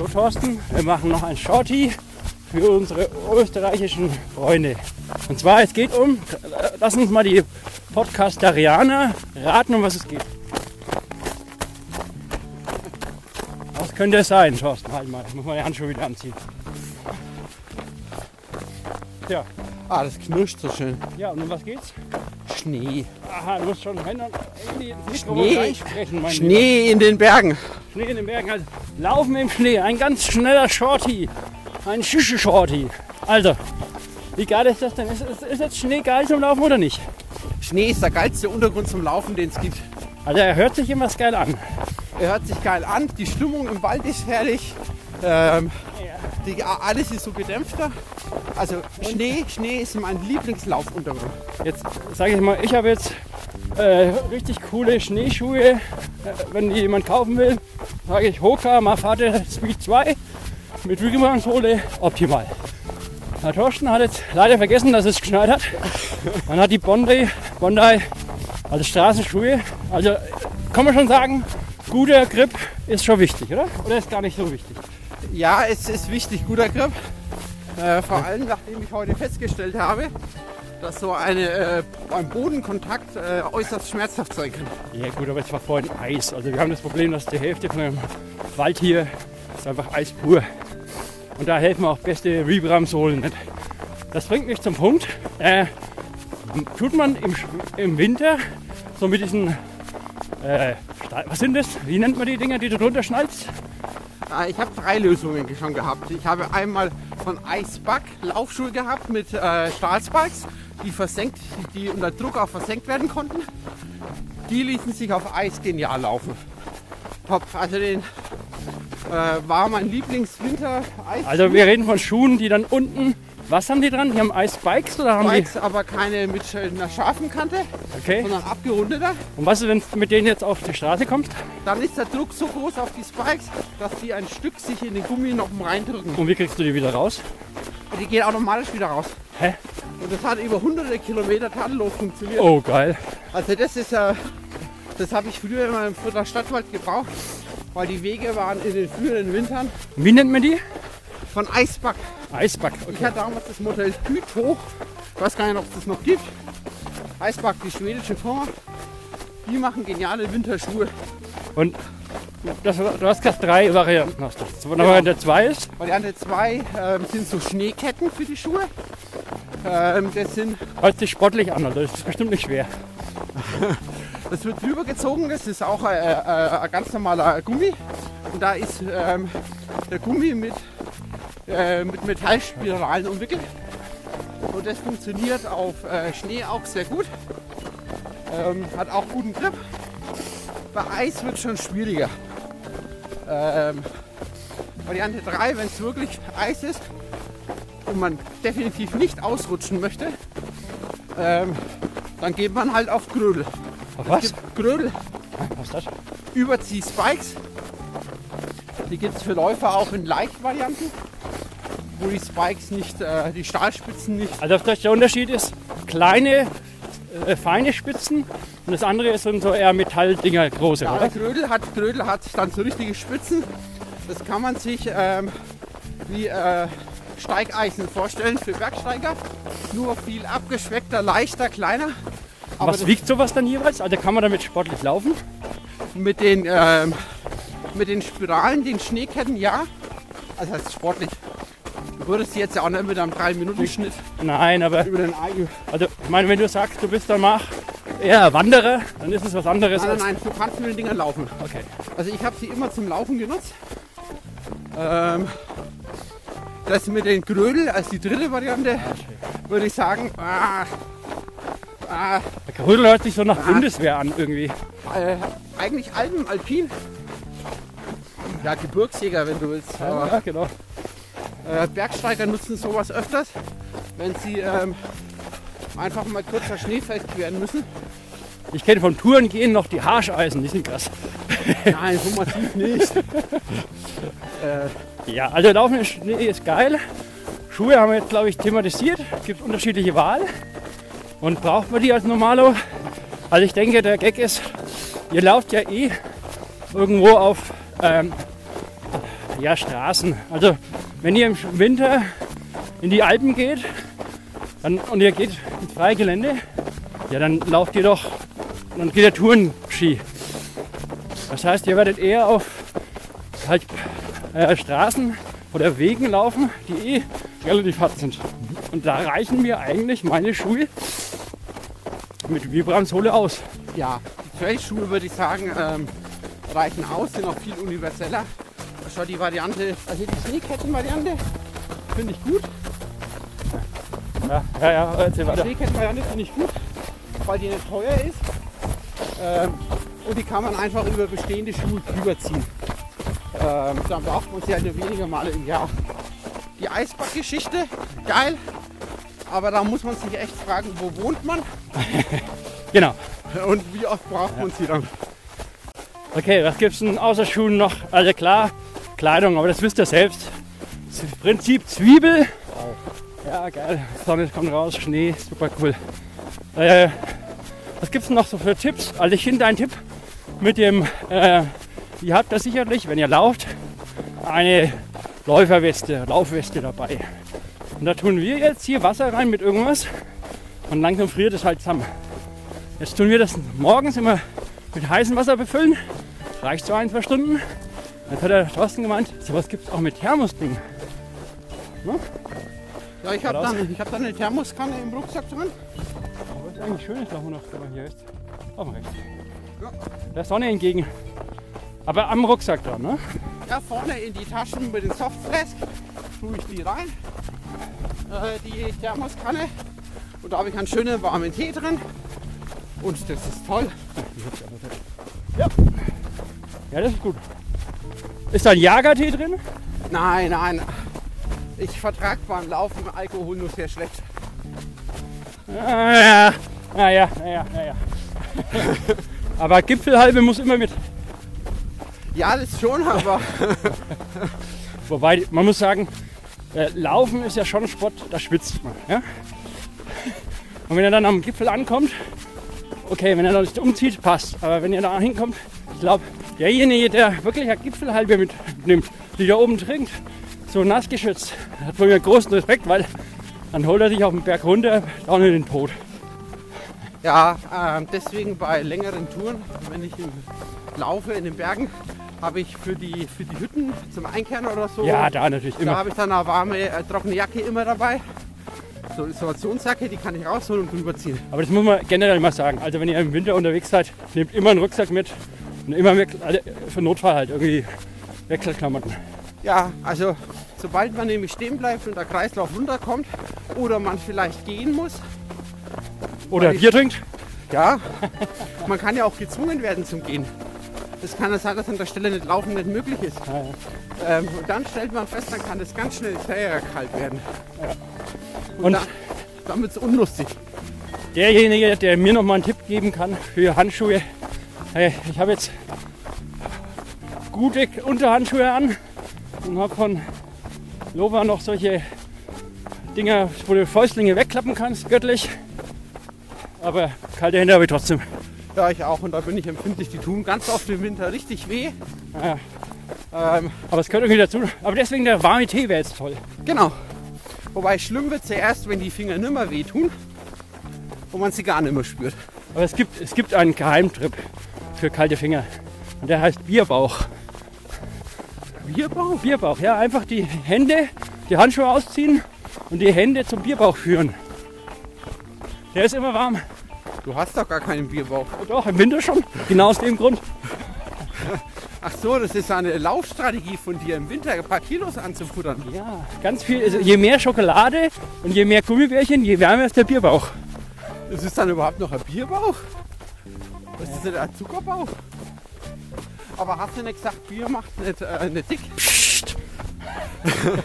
So, Thorsten, wir machen noch ein Shorty für unsere österreichischen Freunde. Und zwar, es geht um, lass uns mal die Podcastarianer raten, um was es geht. Was könnte es sein, Thorsten? Halt mal, ich muss mal die Handschuhe wieder anziehen. Ja, Ah, das knirscht so schön. ja, und um was geht's? Schnee. Aha, du musst schon rein und reinsprechen, mein Lieber. Schnee in den Bergen. Schnee in den Bergen. Also, laufen im Schnee. Ein ganz schneller Shorty. Ein Schische-Shorty. Also, wie geil ist das denn? Ist, ist, ist jetzt Schnee geil zum Laufen oder nicht? Schnee ist der geilste Untergrund zum Laufen, den es gibt. Also, er hört sich immer geil an. Er hört sich geil an, die Stimmung im Wald ist herrlich. Ähm, die, alles ist so gedämpfter. Also Schnee, Schnee ist mein Lieblingslaufuntergrund. Jetzt sage ich mal, ich habe jetzt äh, richtig coole Schneeschuhe. Äh, wenn die jemand kaufen will, sage ich Hoka Mafate Speed 2 mit Riemensohle optimal. Herr Thorsten hat jetzt leider vergessen, dass es geschneit hat. Man hat die Bondi, Bondi als Straßenschuhe. Also kann man schon sagen, guter Grip ist schon wichtig, oder? Oder ist gar nicht so wichtig? Ja, es ist wichtig, guter Grip. Äh, vor allem, nachdem ich heute festgestellt habe, dass so eine, äh, ein Bodenkontakt äh, äußerst schmerzhaft sein kann. Ja gut, aber es war vorhin Eis. Also wir haben das Problem, dass die Hälfte von dem Wald hier ist einfach Eis pur. Und da helfen auch beste Vibram-Sohlen nicht. Das bringt mich zum Punkt. Äh, tut man im, im Winter so mit diesen, äh, was sind das? Wie nennt man die Dinger, die du drunter schnallst? Äh, ich habe drei Lösungen schon gehabt. Ich habe einmal von Eisback Laufschuhe gehabt mit äh, Stahlspikes, die versenkt, die unter Druck auch versenkt werden konnten. Die ließen sich auf Eis genial laufen. Top. Also den äh, war mein Lieblingswinter. Also wir reden von Schuhen, die dann unten, was haben die dran? Die haben Eisbikes oder haben Spikes, aber keine mit einer scharfen Kante, die? Okay. sondern abgerundeter. Und was ist, wenn du mit denen jetzt auf die Straße kommst? Dann ist der Druck so groß auf die Spikes, dass die ein Stück sich in den Gummi noch reindrücken. Und wie kriegst du die wieder raus? Die gehen automatisch wieder raus. Hä? Und das hat über hunderte Kilometer tadellos funktioniert. Oh geil. Also das ist ja, das habe ich früher immer im Fürther Stadtwald gebraucht, weil die Wege waren in den früheren Wintern Wie nennt man die? von Eisback. Eisback. Ich Okay. hatte damals das Modell Pytho, ich weiß gar nicht, ob es das noch gibt. Eisback, die schwedische Firma, die machen geniale Winterschuhe. Und das, du hast gerade drei Varianten. Hast du. Variante 2 ist, Variante 2 ähm, sind so Schneeketten für die Schuhe. Ähm, das, sind, hört sich sportlich an, also das ist bestimmt nicht schwer. das wird drüber gezogen, das ist auch äh, äh, ein ganz normaler Gummi. Und da ist ähm, der Gummi mit, äh, mit Metallspiralen umwickelt. Und das funktioniert auf äh, Schnee auch sehr gut. Ähm, hat auch guten Grip. Bei Eis wird es schon schwieriger. Ähm, Variante 3, wenn es wirklich Eis ist und man definitiv nicht ausrutschen möchte, ähm, dann geht man halt auf Grödel. Auf was? Grödel, Was ist das? Überzieh-Spikes. Die gibt es für Läufer auch in Leichtvarianten, wo die Spikes nicht, äh, die Stahlspitzen nicht. Also das- der Unterschied ist kleine, äh, feine Spitzen und das andere sind so eher Metalldinger, große, Ja? Grödel hat, Grödel hat dann so richtige Spitzen. Das kann man sich ähm, wie äh, Steigeisen vorstellen für Bergsteiger. Nur viel abgeschweckter, leichter, kleiner. Aber Was das- wiegt sowas dann jeweils? Also kann man damit sportlich laufen? mit den, ähm, mit den Spiralen, den Schneeketten, ja. Also heißt sportlich. Du würdest jetzt ja auch nicht mit einem 3-Minuten-Schnitt Nein, aber über den Ei. also ich meine, wenn du sagst, du bist dann mal eher Wanderer, dann ist es was anderes Nein, als. nein, du kannst mit den Dingern laufen. Okay. Also ich habe sie immer zum Laufen genutzt. Ähm, das mit den Grödel als die dritte Variante würde ich sagen, ah, ah, Der Grödel hört sich so nach Bundeswehr an irgendwie. äh, eigentlich Alpen, Alpin. Ja, Gebirgsjäger, wenn du willst. Aber, Ja, genau. Äh, Bergsteiger nutzen sowas öfters, wenn sie ähm, einfach mal kurz auf Schnee festqueren müssen. Ich kenne vom Tourengehen noch die Harscheisen, die sind krass. Nein, so massiv nicht. Ja, also Laufen im Schnee ist geil. Schuhe haben wir jetzt, glaube ich, thematisiert. Es gibt unterschiedliche Wahl. Und braucht man die als Normalo? Also ich denke, der Gag ist, ihr lauft ja eh irgendwo auf, ähm, ja, Straßen. Also wenn ihr im Winter in die Alpen geht dann, und ihr geht ins freie Gelände, ja, dann lauft ihr doch, dann geht ihr Tourenski. Das heißt, ihr werdet eher auf halt, äh, Straßen oder Wegen laufen, die eh relativ hart sind. Und da reichen mir eigentlich meine Schuhe mit Vibram-Sohle aus. Ja, die Trailschuhe würde ich sagen, ähm, reichen aus, sind auch viel universeller. Schau die Variante, also die Schneeketten-Variante finde ich gut. Ja, ja, ja erzähl Die weiter. Schneeketten-Variante finde ich gut, weil die nicht teuer ist. Ähm, und die kann man einfach über bestehende Schuhe drüber ziehen. Ähm, dann braucht man sie halt nur weniger Male im Jahr. Die Eisbackgeschichte, geil. Aber da muss man sich echt fragen, wo wohnt man Genau. und wie oft braucht man sie dann. Okay, was gibt's denn außer Schuhen noch? Also klar, Kleidung, aber das wisst ihr selbst. Das Prinzip Zwiebel. Ja, geil. Sonne kommt raus, Schnee, super cool. Äh, was denn noch so für Tipps? Also ich finde einen Tipp mit dem, äh, ihr habt da sicherlich, wenn ihr lauft, eine Läuferweste, Laufweste dabei. Und da tun wir jetzt hier Wasser rein mit irgendwas und langsam friert es halt zusammen. Jetzt tun wir das morgens immer mit heißem Wasser befüllen. Reicht so ein, zwei Stunden. Jetzt hat der Thorsten gemeint, sowas gibt es auch mit Thermosding. Ja, ich habe dann, ich hab dann eine Thermoskanne im Rucksack drin. Aber ist eigentlich schön, ist auch noch, wenn man hier ist. Auf dem rechts. Ja. Der Sonne entgegen. Aber am Rucksack dran, ne? Ja, vorne in die Taschen mit den Softflask tue ich die rein. Äh, die Thermoskanne. Und da habe ich einen schönen warmen Tee drin. Und das ist toll. Ja, das ist gut. Ist da ein Jagertee drin? Nein, nein. Ich vertrage beim Laufen Alkohol nur sehr schlecht. Ah, ja, ah, ja, ja, ja, ja, ja. Aber Gipfelhalbe muss immer mit. Ja, das schon, aber Wobei, man muss sagen, äh, Laufen ist ja schon Sport, da schwitzt man. Ja? Und wenn er dann am Gipfel ankommt, okay, wenn er noch nicht umzieht, passt. Aber wenn ihr da hinkommt, ich glaube, derjenige, der wirklich eine Gipfelhalbe mitnimmt, die da oben trinkt, so nass geschützt, hat von mir großen Respekt, weil dann holt er sich auf den Berg runter, down in den Tod. ja, ähm, deswegen bei längeren Touren, wenn ich im laufe in den Bergen, habe ich für die, für die Hütten zum Einkehren oder so, Ja, da natürlich da immer. habe ich dann eine warme, äh, trockene Jacke immer dabei. So eine Isolationsjacke, die kann ich rausholen und drüber ziehen. Aber das muss man generell mal sagen. Also wenn ihr im Winter unterwegs seid, nehmt immer einen Rucksack mit und immer mit, also für Notfall halt irgendwie Wechselklamotten. Ja, also sobald man nämlich stehen bleibt und der Kreislauf runterkommt oder man vielleicht gehen muss, Oder Bier trinkt. ja, man kann ja auch gezwungen werden zum Gehen. Das kann ja sein, dass an der Stelle nicht laufen nicht möglich ist. Ja, ja. Ähm, und dann stellt man fest, dann kann das ganz schnell sehr kalt werden. Und, Und- dann, dann wird es unlustig. derjenige, der mir noch mal einen Tipp geben kann für Handschuhe. Ich habe jetzt gute Unterhandschuhe an und habe von Lova noch solche Dinger, wo du Fäustlinge wegklappen kannst, göttlich. Aber kalte Hände habe ich trotzdem. Ja, ich auch. Und da bin ich empfindlich. Die tun ganz oft im Winter richtig weh. Ja, Ähm, aber es gehört irgendwie dazu. Aber deswegen der warme Tee wäre jetzt toll. genau. Wobei schlimm wird es ja erst, wenn die Finger nimmer wehtun und man sie gar nicht mehr spürt. Aber es gibt, es gibt einen Geheimtrip für kalte Finger. Und der heißt Bierbauch. Bierbauch? Bierbauch, ja, einfach die Hände, die Handschuhe ausziehen und die Hände zum Bierbauch führen. Der ist immer warm. Du hast doch gar keinen Bierbauch. Doch, im Winter schon. Genau aus dem Grund. Ach so, das ist eine Laufstrategie von dir, im Winter ein paar Kilos anzufuttern. Ja, ganz viel. Also je mehr Schokolade und je mehr Gummibärchen, je wärmer ist der Bierbauch. Das ist dann überhaupt noch ein Bierbauch? Was ist denn ein Zuckerbauch? Aber hast du nicht gesagt, Bier macht nicht, äh, nicht dick? Psst.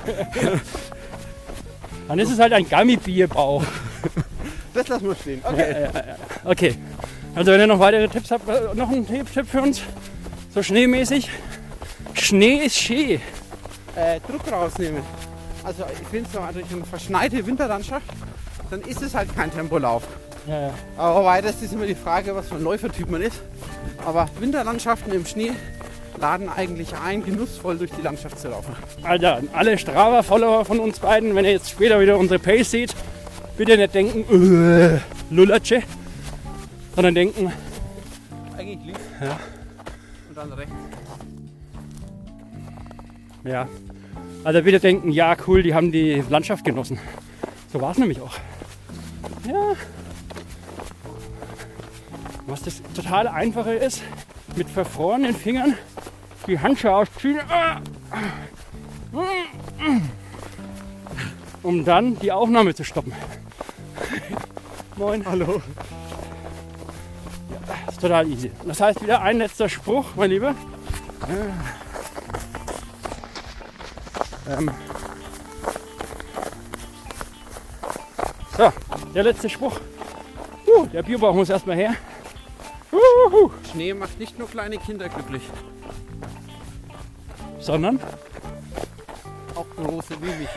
Dann ist es halt ein Gummibierbauch. Das lassen wir stehen. Okay. Okay. Also wenn ihr noch weitere Tipps habt, äh, noch ein Tipp für uns, so schneemäßig. Schnee ist schön. Äh, Druck rausnehmen. Also ich finde so durch eine verschneite Winterlandschaft, dann ist es halt kein Tempolauf. Ja, ja. Aber weiter ist immer die Frage, was für ein Läufertyp man ist. Aber Winterlandschaften im Schnee laden eigentlich ein, genussvoll durch die Landschaft zu laufen. Alter, alle Strava-Follower von uns beiden, wenn ihr jetzt später wieder unsere Pace seht, bitte nicht denken, äh, Lullatsche, sondern denken, Eigentlich links Ja. und dann rechts. ja, also bitte denken, ja cool, die haben die Landschaft genossen. So war es nämlich auch. Ja. Was das total einfache ist, mit verfrorenen Fingern die Handschuhe ausziehen, ah, um dann die Aufnahme zu stoppen. Moin. Hallo. Ja, ist total easy. Das heißt wieder ein letzter Spruch, mein Lieber. Ähm. So, der letzte Spruch. Uh, der Bierbauch muss erstmal her. Uhuhu. Schnee macht nicht nur kleine Kinder glücklich, Sondern auch große wie mich.